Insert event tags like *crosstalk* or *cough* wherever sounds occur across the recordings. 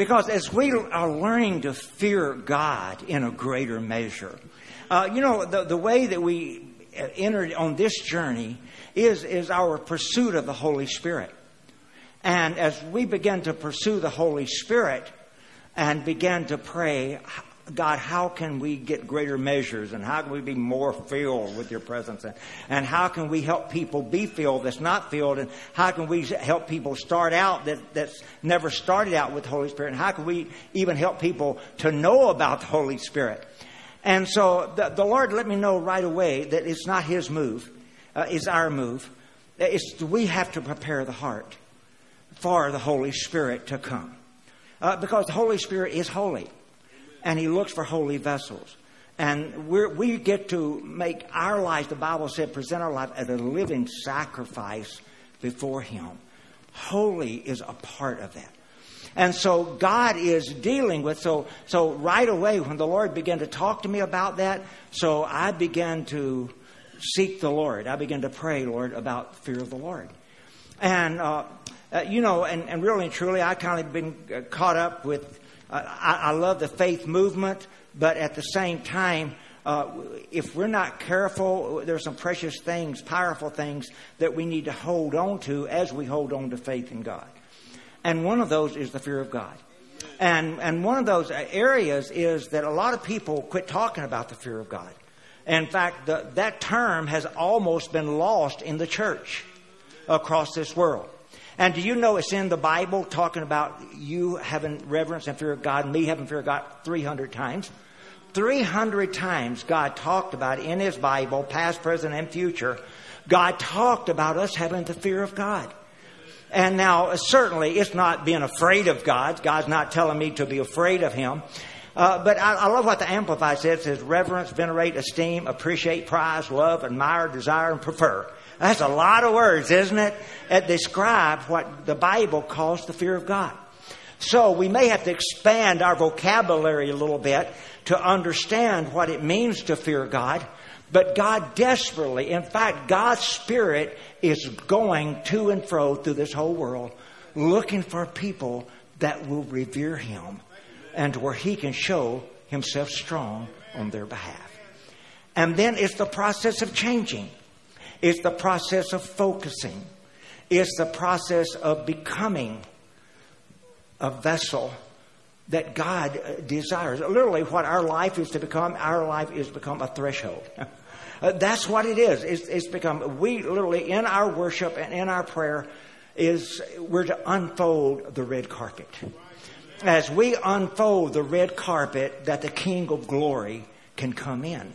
Because as we are learning to fear God in a greater measure, uh, you know, the, the way that we entered on this journey is, is our pursuit of the Holy Spirit. And as we begin to pursue the Holy Spirit and begin to pray, God, how can we get greater measures and how can we be more filled with your presence? And, and how can we help people be filled that's not filled? And how can we help people start out that, that's never started out with the Holy Spirit? And how can we even help people to know about the Holy Spirit? And so the, the Lord let me know right away that it's not His move, uh, it's our move. It's, we have to prepare the heart for the Holy Spirit to come. Uh, because the Holy Spirit is holy, and He looks for holy vessels. And we get to make our life, the Bible said, present our life as a living sacrifice before Him. Holy is a part of that. And so God is dealing with, so, so right away when the Lord began to talk to me about that, so I began to seek the Lord. I began to pray, Lord, about fear of the Lord. And uh, uh, you know, and, and really and truly, I kind of been uh, caught up with. I, I, love the faith movement, but at the same time, uh, if we're not careful, there's some precious things, powerful things that we need to hold on to as we hold on to faith in God. And one of those is the fear of God. And, and one of those areas is that a lot of people quit talking about the fear of God. In fact, the, that term has almost been lost in the church across this world. And do you know it's in the Bible talking about you having reverence and fear of God, me having fear of God 300 times? 300 times God talked about in His Bible, past, present, and future, God talked about us having the fear of God. And now, certainly, it's not being afraid of God. God's not telling me to be afraid of Him. Uh, but I, I, love what the Amplified says. It says reverence, venerate, esteem, appreciate, prize, love, admire, desire, and prefer. That's a lot of words, isn't it? That describe what the Bible calls the fear of God. So we may have to expand our vocabulary a little bit to understand what it means to fear God. But God desperately, in fact, God's Spirit is going to and fro through this whole world looking for people that will revere Him and where He can show Himself strong on their behalf. And then it's the process of changing. It's the process of focusing. It's the process of becoming a vessel that God desires. Literally, what our life is to become, our life is to become a threshold. *laughs* uh, that's what it is. It's, it's become, we literally, in our worship and in our prayer, is we're to unfold the red carpet. As we unfold the red carpet, that the King of glory can come in.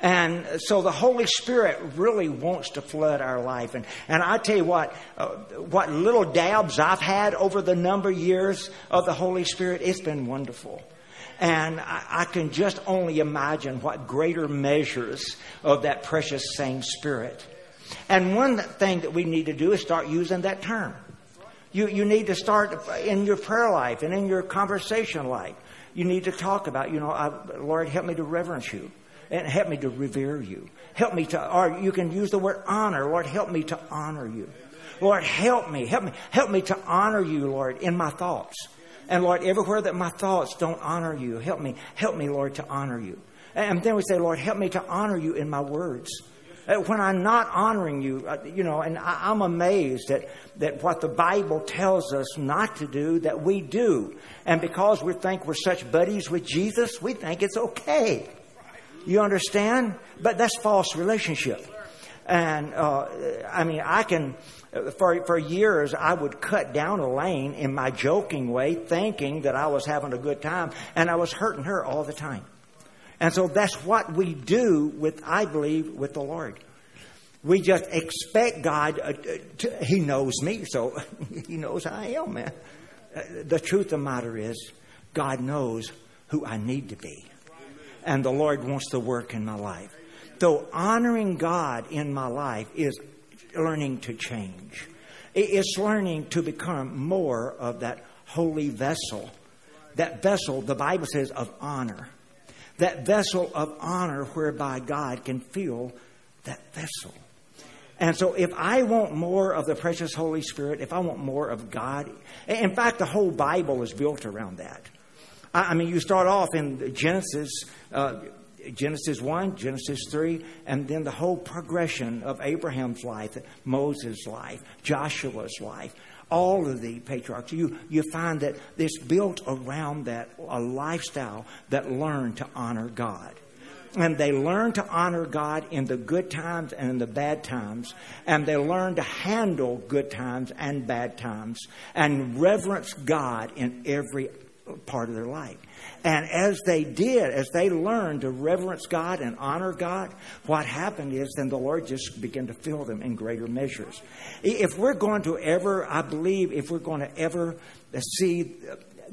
And so the Holy Spirit really wants to flood our life. And, and I tell you what, uh, what little dabs I've had over the number of years of the Holy Spirit, it's been wonderful. And I, I can just only imagine what greater measures of that precious same Spirit. And one thing that we need to do is start using that term. You, you need to start in your prayer life and in your conversation life. You need to talk about, you know, I, Lord, help me to reverence you and help me to revere you. Help me to, or you can use the word honor. Lord, help me to honor you. Lord, help me, help me, help me to honor you, Lord, in my thoughts. And Lord, everywhere that my thoughts don't honor you, help me, help me, Lord, to honor you. And then we say, Lord, help me to honor you in my words. Uh, when I'm not honoring you, uh, you know, and I'm amazed that, that what the Bible tells us not to do, that we do. And because we think we're such buddies with Jesus, we think it's okay. You understand? But that's false relationship. And uh, I mean, I can, for, for years, I would cut down Elaine in my joking way, thinking that I was having a good time, and I was hurting her all the time. And so that's what we do with, I believe, with the Lord. We just expect God, uh, to, He knows me, so *laughs* He knows I am, man. Uh, the truth of the matter is, God knows who I need to be and the Lord wants to work in my life. So honoring God in my life is learning to change. It's learning to become more of that holy vessel. That vessel, the Bible says, of honor. That vessel of honor whereby God can fill that vessel. And so, if I want more of the precious Holy Spirit, if I want more of God, in fact, the whole Bible is built around that. I mean, you start off in Genesis, uh, Genesis 1, Genesis 3, and then the whole progression of Abraham's life, Moses' life, Joshua's life, all of the patriarchs. You, you find that it's built around that, a lifestyle that learned to honor God and they learn to honor God in the good times and in the bad times, and they learn to handle good times and bad times, and reverence God in every part of their life. And as they did, as they learned to reverence God and honor God, what happened is then the Lord just began to fill them in greater measures. If we're going to ever, I believe, if we're going to ever see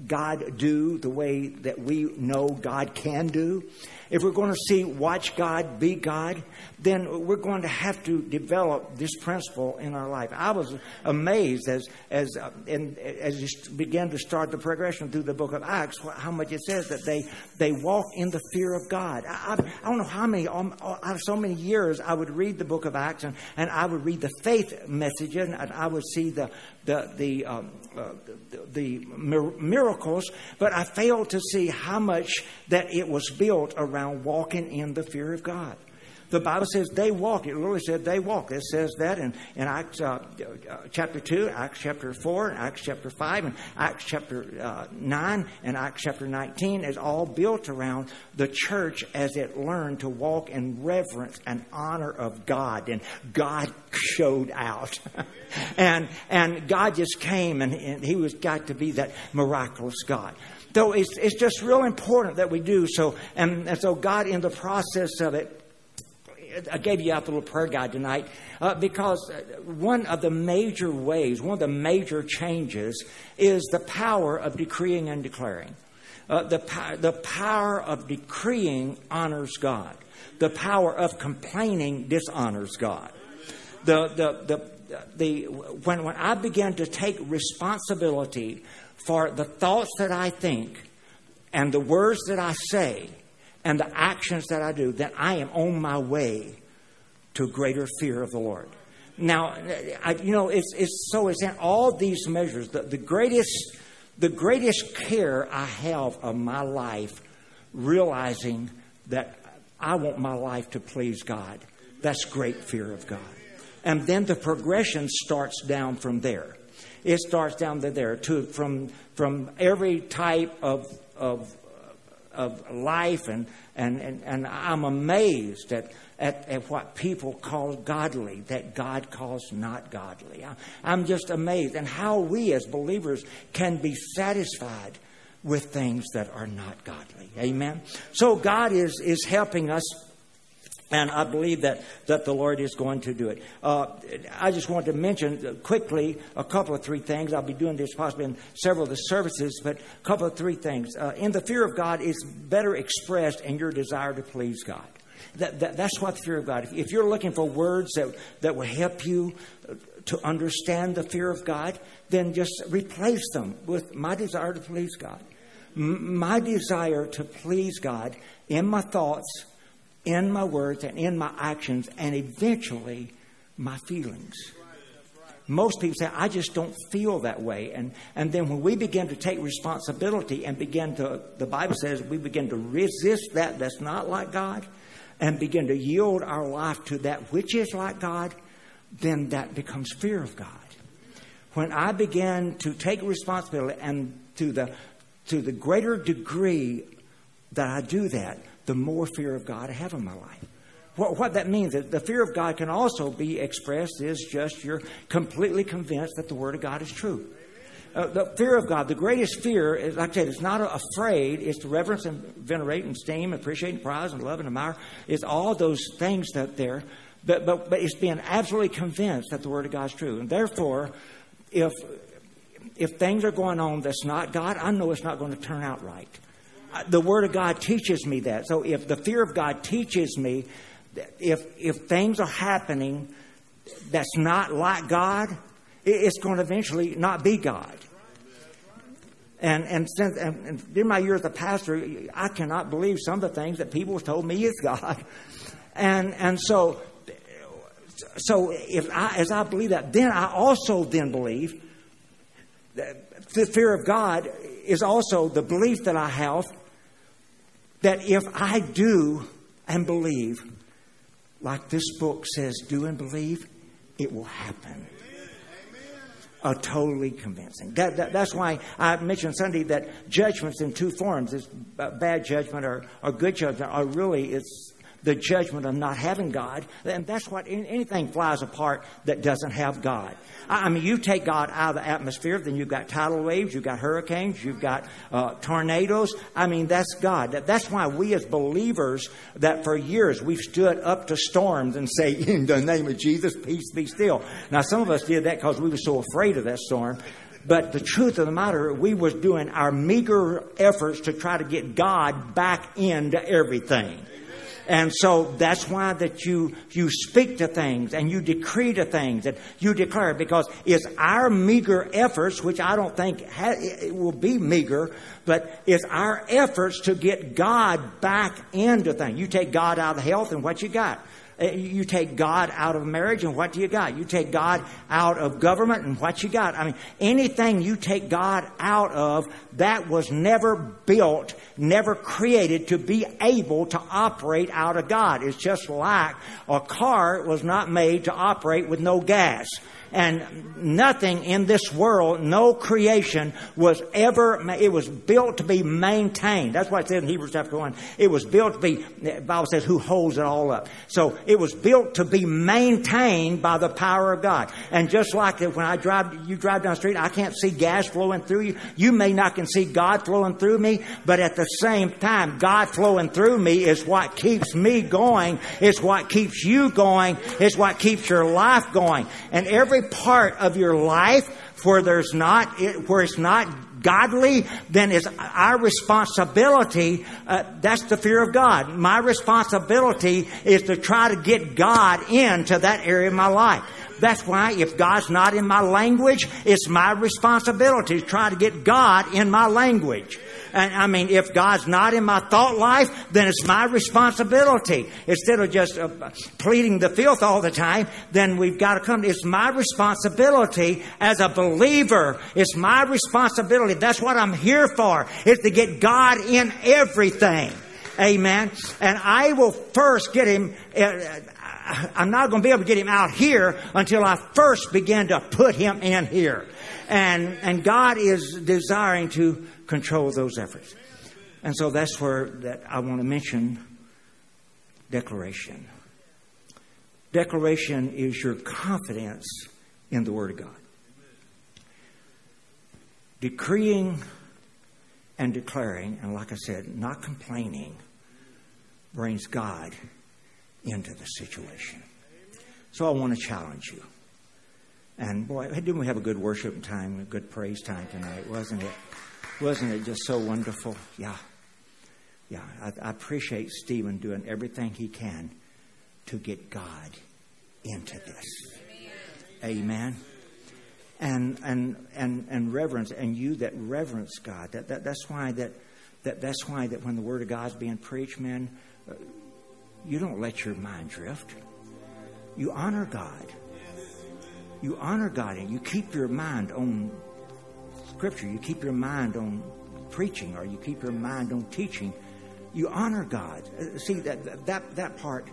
God do the way that we know God can do, if we're going to see watch God be God, then we're going to have to develop this principle in our life. I was amazed as as uh, in, as you began to start the progression through the book of Acts, how much it says that they they walk in the fear of God. I, I don't know how many um, uh, out of so many years I would read the book of Acts and, and I would read the faith message and I would see the the the, um, uh, the, miracles, but I failed to see how much that it was built around walking in the fear of God. The Bible says they walk. It literally said they walk. It says that in, in Acts uh, uh, chapter 2, Acts chapter 4, and Acts chapter 5, and Acts chapter uh, 9, and Acts chapter 19 is all built around the church as it learned to walk in reverence and honor of God. And God showed out. *laughs* and, and God just came, and, and He was got to be that miraculous God. So it's, it's just real important that we do so. And, and so God, in the process of it, I gave you out the little prayer guide tonight uh, because one of the major ways, one of the major changes is the power of decreeing and declaring. Uh, the, the power of decreeing honors God. The power of complaining dishonors God. The, the, the, the, when, when I began to take responsibility for the thoughts that I think and the words that I say, and the actions that I do, then I am on my way to greater fear of the Lord. Now, I, you know, it's, it's so it's in all these measures. The, the greatest, the greatest care I have of my life, realizing that I want my life to please God. That's great fear of God. And then the progression starts down from there. It starts down to there to from from every type of of of life, and, and, and, and I'm amazed at, at, at what people call godly that God calls not godly. I, I'm just amazed, and how we as believers can be satisfied with things that are not godly. Amen? So God is, is helping us and I believe that, that the Lord is going to do it. Uh, I just want to mention quickly a couple of three things. I'll be doing this possibly in several of the services, but a couple of three things. Uh, in the fear of God is better expressed in your desire to please God. That, that, that's what the fear of God. If, if you're looking for words that, that will help you to understand the fear of God, then just replace them with my desire to please God. M- my desire to please God in my thoughts in my words and in my actions and eventually my feelings. Most people say, I just don't feel that way. And, and then when we begin to take responsibility and begin to, the Bible says, we begin to resist that that's not like God and begin to yield our life to that which is like God, then that becomes fear of God. When I begin to take responsibility and to the, to the greater degree that I do that, the more fear of God I have in my life. What, what that means is the fear of God can also be expressed is just you're completely convinced that the Word of God is true. Uh, the fear of God, the greatest fear, is, like I said, it's not afraid, it's to reverence and venerate and esteem, appreciate and prize and love and admire. It's all those things that there, but, but, but it's being absolutely convinced that the Word of God is true. And therefore, if, if things are going on that's not God, I know it's not going to turn out right the Word of God teaches me that. So if the fear of God teaches me, if if things are happening that's not like God, it's going to eventually not be God. And and since and, during my years as a pastor, I cannot believe some of the things that people have told me is God. *laughs* And and so so if I, as I believe that, then I also then believe that the fear of God is also the belief that I have that if I do and believe, like this book says, do and believe, it will happen. A totally convincing. That, that, that's why I mentioned Sunday that judgments in two forms is uh, bad judgment or, or good judgment are really it's the judgment of not having God. And that's what anything flies apart that doesn't have God. I mean, you take God out of the atmosphere, then you've got tidal waves, you've got hurricanes, you've got uh, tornadoes. I mean, that's God. That's why we as believers, that for years we've stood up to storms and say, *laughs* in the name of Jesus, peace be still. Now, some of us did that because we were so afraid of that storm. But the truth of the matter, we was doing our meager efforts to try to get God back into everything. And so that's why that you, you speak to things and you decree to things and you declare because it's our meager efforts, which I don't think ha- it will be meager, but it's our efforts to get God back into things. You take God out of health and what you got? Uh, you take God out of marriage, and what do you got? You take God out of government, and what you got? I mean, anything you take God out of, that was never built, never created to be able to operate out of God. It's just like a car was not made to operate with no gas. And nothing in this world, no creation was ever, it was built to be maintained. That's why it says in Hebrews chapter 1, it was built to be, the Bible says, who holds it all up. So it was built to be maintained by the power of God. And just like when I drive, you drive down the street, I can't see gas flowing through you. You may not can see God flowing through me, but at the same time, God flowing through me is what keeps me going. It's what keeps you going. It's what keeps your life going. And every part of your life where there's not, where it's not godly, then it's our responsibility. Uh, that's the fear of God. My responsibility is to try to get God into that area of my life. That's why if God's not in my language, it's my responsibility to try to get God in my language. And I mean, if God's not in my thought life, then it's my responsibility. Instead of just uh, pleading the filth all the time, then we've got to come. It's my responsibility as a believer. It's my responsibility. That's what I'm here for, is to get God in everything. Amen. And I will first get him. I'm not going to be able to get him out here until I first begin to put him in here. And, and God is desiring to control those efforts. And so that's where that I want to mention declaration. Declaration is your confidence in the Word of God. Decreeing and declaring, and like I said, not complaining, brings God into the situation. So I want to challenge you. And boy, didn't we have a good worship time, a good praise time tonight, wasn't it? Wasn't it just so wonderful? Yeah. Yeah. I, I appreciate Stephen doing everything he can to get God into this. Amen. And and and and reverence, and you that reverence God. That, that that's why that that that's why that when the word of God's being preached, man, you don't let your mind drift. You honor God. You honor God, and you keep your mind on Scripture, you keep your mind on preaching or you keep your mind on teaching, you honor God. Uh, see that that that part.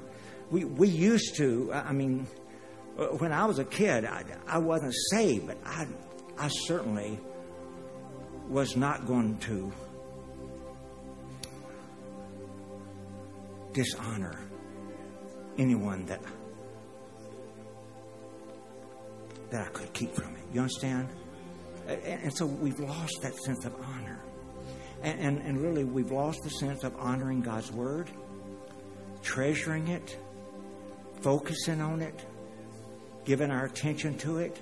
We we used to. I mean, uh, when I was a kid, I, I wasn't saved, but I I certainly was not going to dishonor anyone that that I could keep from it. You understand? And so we've lost that sense of honor. And, and, and, really, we've lost the sense of honoring God's Word, treasuring it, focusing on it, giving our attention to it.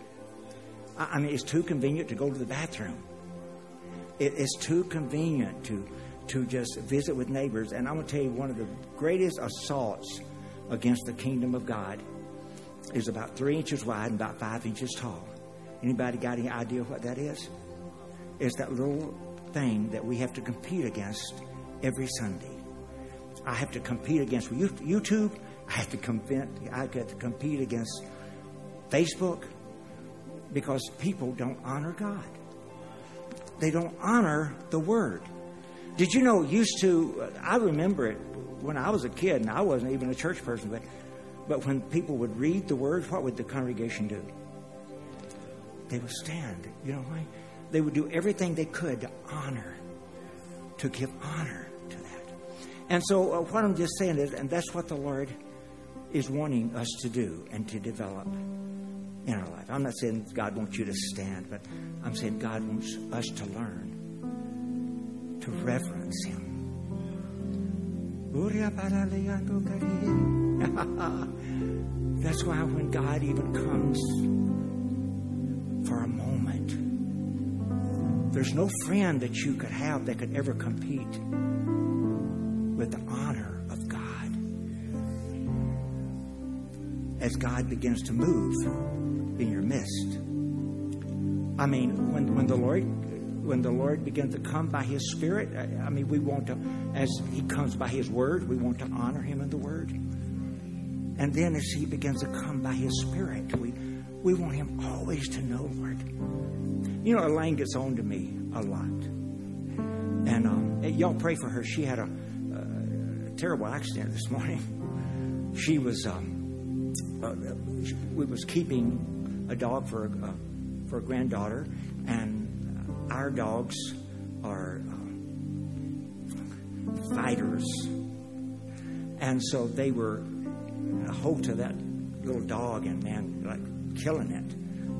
I mean, it's too convenient to go to the bathroom. It, it's too convenient to, to just visit with neighbors. And I'm going to tell you, one of the greatest assaults against the kingdom of God is about three inches wide and about five inches tall. Anybody got any idea what that is? It's that little thing that we have to compete against every Sunday. I have to compete against YouTube I have to compete. I had to compete against Facebook because people don't honor God. They don't honor the Word. Did you know? Used to, I remember it when I was a kid, and I wasn't even a church person, but but when people would read the Word, what would the congregation do? They would stand. You know why? They would do everything they could to honor, to give honor to that. And so, uh, what I'm just saying is, and that's what the Lord is wanting us to do and to develop in our life. I'm not saying God wants you to stand, but I'm saying God wants us to learn to reverence Him. *laughs* That's why when God even comes for a moment, there's no friend that you could have that could ever compete with the honor of God. As God begins to move in your midst. I mean, when, when the Lord when the Lord begins to come by His Spirit, I, I mean, we want to, as He comes by His Word, we want to honor Him in the Word. And then as He begins to come by His Spirit, we, we want Him always to know, Lord. You know, Elaine gets on to me a lot. And um, y'all pray for her. She had a, a terrible accident this morning. She was, um, uh, we was keeping a dog for a, uh, for a granddaughter, and our dogs are um, fighters. And so they were a hold to that little dog and man, like killing it.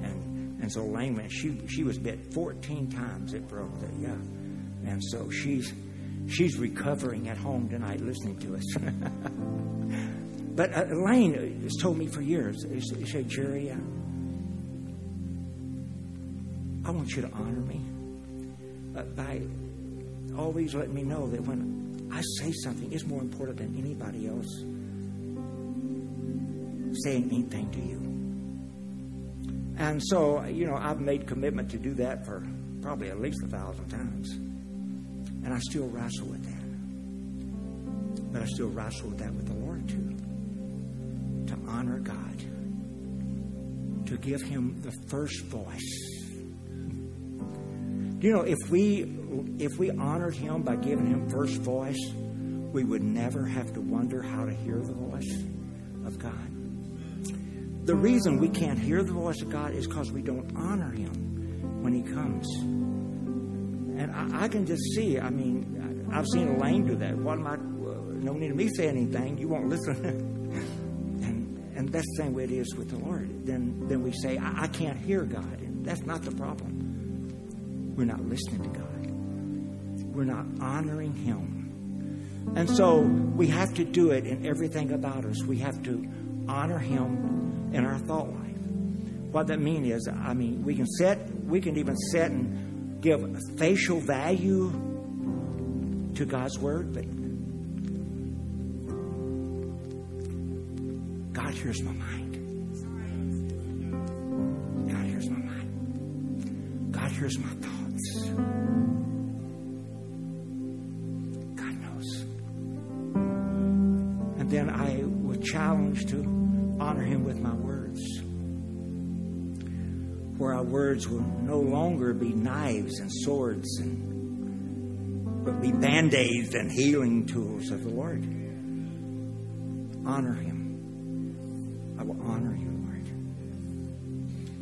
And and so Lane went. She she was bit 14 times. It broke the yeah. And so she's she's recovering at home tonight, listening to us. *laughs* but uh, Elaine has told me for years. She said, Jerry, uh, I want you to honor me uh, by always letting me know that when I say something, it's more important than anybody else saying anything to you. And so, you know, I've made commitment to do that for probably at least a thousand times. And I still wrestle with that. But I still wrestle with that with the Lord too. To honor God. To give Him the first voice. You know, if we if we honored Him by giving Him first voice, we would never have to wonder how to hear the voice of God. The reason we can't hear the voice of God is because we don't honor Him when He comes. And I, I, can just see, I mean, I've seen Elaine do that. What am I, uh, no need of me saying anything, you won't listen. *laughs* and, and that's the same way it is with the Lord. Then, then we say, I, I can't hear God. And that's not the problem. We're not listening to God, we're not honoring Him. And so we have to do it in everything about us. We have to honor Him in our thought life. What that means is, I mean, we can set, we can even set and give facial value to God's word, but God hears my mind. God hears my mind. God hears my thoughts. And then I was challenged to honor him with my words. Where our words will no longer be knives and swords and but be band-aids and healing tools of the Lord. Honor him. I will honor you, Lord.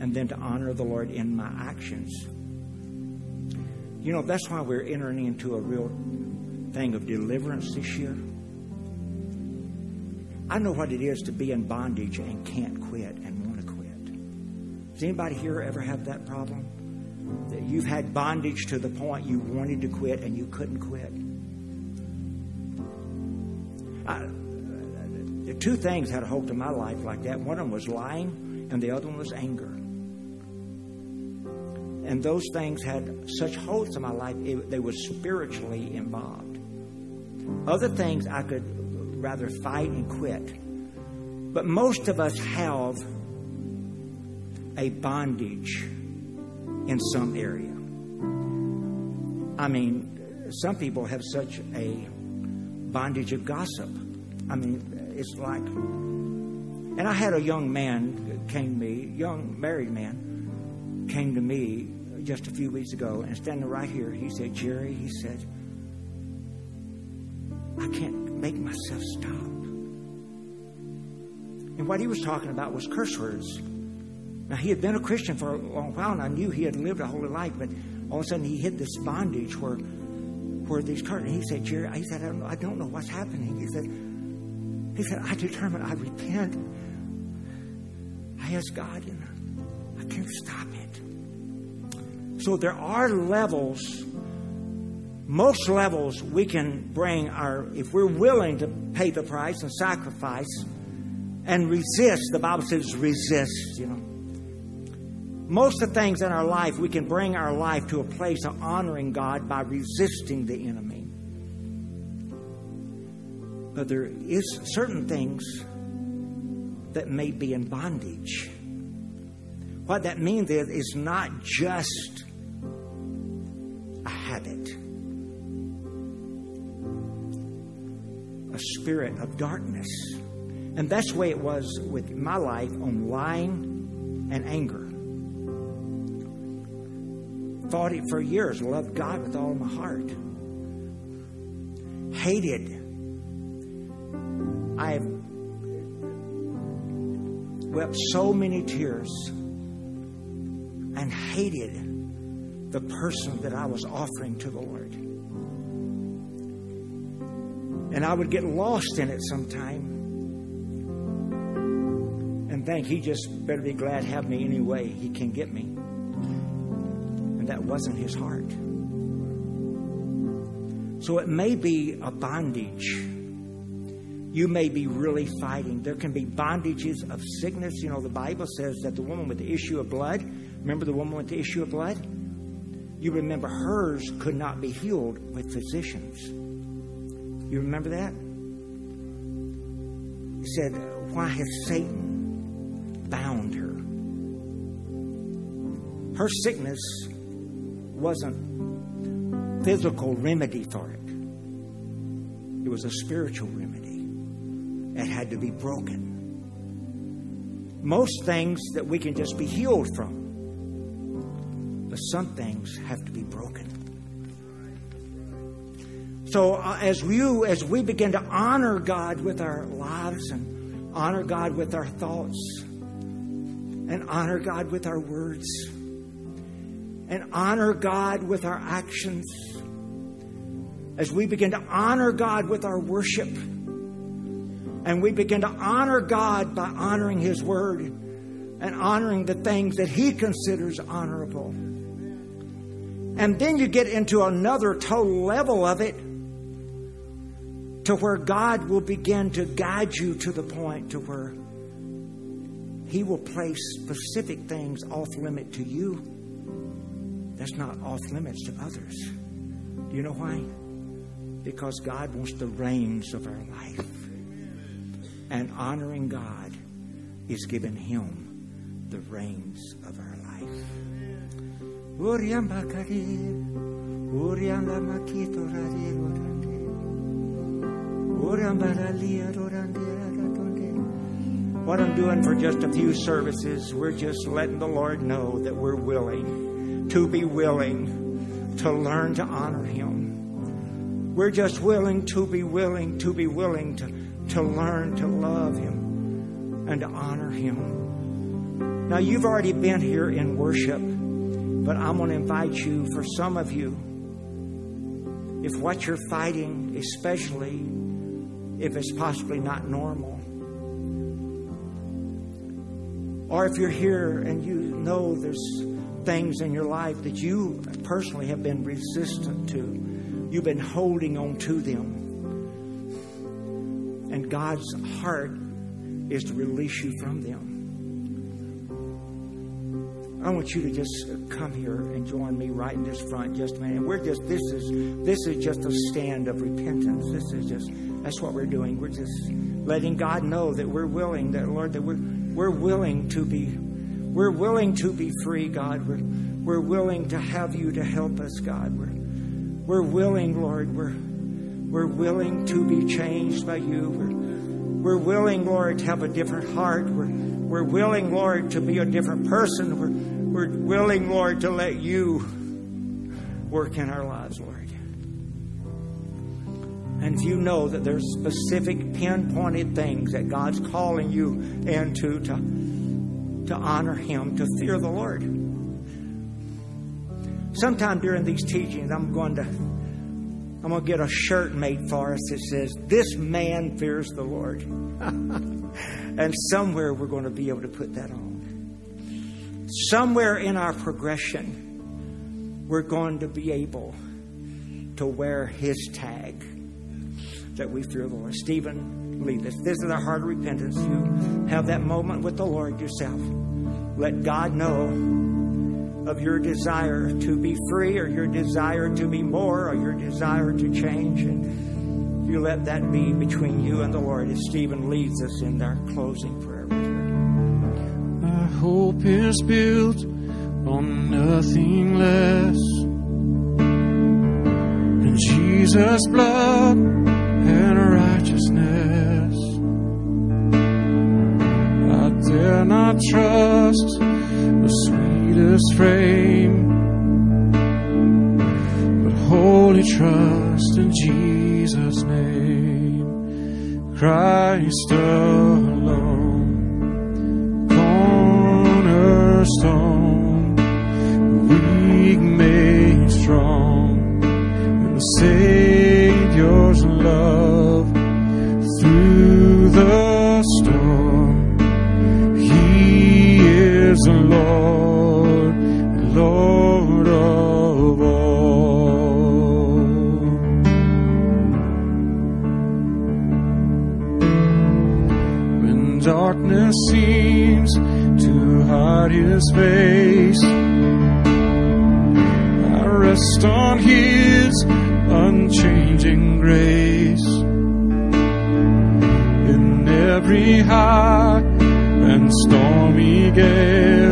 And then to honor the Lord in my actions. You know, that's why we're entering into a real thing of deliverance this year. I know what it is to be in bondage and can't quit and want to quit. Does anybody here ever have that problem? That you've had bondage to the point you wanted to quit and you couldn't quit? I, two things had a hold of my life like that. One of them was lying, and the other one was anger. And those things had such holds in my life, it, they were spiritually involved. Other things I could rather fight and quit. But most of us have a bondage in some area. I mean, some people have such a bondage of gossip. I mean, it's like, and I had a young man came to me, young married man, came to me just a few weeks ago, and standing right here, he said, Jerry, he said, I can't make myself stop. And what he was talking about was curse words. Now, he had been a Christian for a long while, and I knew he had lived a holy life, but all of a sudden he hit this bondage where, where these curses. He said, Jerry, he said, I don't, know, I don't know what's happening. He said, he said, I determined, I repent. I ask God, and I can't stop it. So there are levels, most levels we can bring our, if we're willing to pay the price and sacrifice and resist, the Bible says resist, you know. Most of the things in our life, we can bring our life to a place of honoring God by resisting the enemy. But there is certain things that may be in bondage. What that means is it's not just a habit, a spirit of darkness. And that's the way it was with my life on lying and anger. Thought it for years, loved God with all my heart. Hated. I've wept so many tears and hated the person that I was offering to the Lord. And I would get lost in it sometime and think he just better be glad to have me any way he can get me. And that wasn't his heart. So it may be a bondage. You may be really fighting. There can be bondages of sickness. You know, the Bible says that the woman with the issue of blood, remember the woman with the issue of blood? You remember hers could not be healed with physicians. You remember that? He said, Why has Satan bound her? Her sickness wasn't physical remedy for it. It was a spiritual remedy. It had to be broken. Most things that we can just be healed from, but some things have to be broken. So uh, as you as we begin to honor God with our lives and honor God with our thoughts and honor God with our words and honor God with our actions, as we begin to honor God with our worship, and we begin to honor God by honoring His Word and honoring the things that He considers honorable. And then you get into another total level of it to where God will begin to guide you to the point to where He will place specific things off limit to you that's not off limits to others. Do you know why? Because God wants the reins of our life. And honoring God is giving Him the reins of our life. What I'm doing for just a few services, we're just letting the Lord know that we're willing to be willing to learn to honor Him. We're just willing to be willing to be willing to, to learn to love Him and to honor Him. Now, you've already been here in worship, but I'm going to invite you, for some of you, if what you're fighting, especially if it's possibly not normal, or if you're here and you know there's things in your life that you personally have been resistant to, you've been holding on to them. And God's heart is to release you from them. I want you to just come here and join me right in this front just a minute. And we're just this is this is just a stand of repentance. This is just that's what we're doing. We're just letting God know that we're willing, that Lord, that we're we're willing to be we're willing to be free, God. We're, we're willing to have you to help us, God. We're, we're willing, Lord. We're, we're willing to be changed by you. We're, we're willing, Lord, to have a different heart. We're, we're willing, Lord, to be a different person. We're, we're willing, Lord, to let you work in our lives, Lord. And if you know that there's specific pinpointed things that God's calling you into to, to honor Him, to fear the Lord. Sometime during these teachings, I'm going to I'm going to get a shirt made for us that says, This man fears the Lord. *laughs* and somewhere we're going to be able to put that on. Somewhere in our progression, we're going to be able to wear his tag that we fear the Lord. Stephen, lead us. This is a heart of repentance. You have that moment with the Lord yourself. Let God know of your desire to be free or your desire to be more or your desire to change. And you let that be between you and the Lord as Stephen leads us in our closing prayer. Hope is built on nothing less than Jesus' blood and righteousness. I dare not trust the sweetest frame, but wholly trust in Jesus' name, Christ alone, Savior's love through the storm. He is Lord, Lord of all. When darkness seems to hide his face, I rest on his unchanging grace. In every high and stormy gale,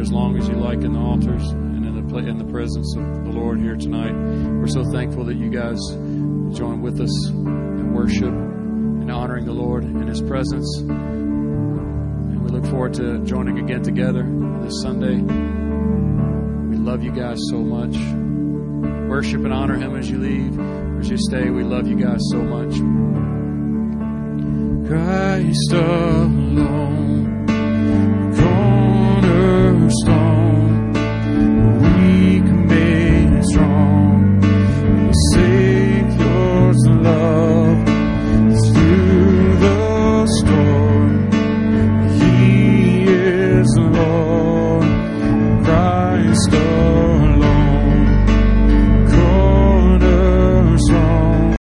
as long as you like in the altars and in the, in the presence of the Lord here tonight. We're so thankful that you guys join with us in worship and honoring the Lord in His presence. And we look forward to joining again together this Sunday. We love you guys so much. Worship and honor Him as you leave, as you stay. We love you guys so much. Christ alone, cornerstone.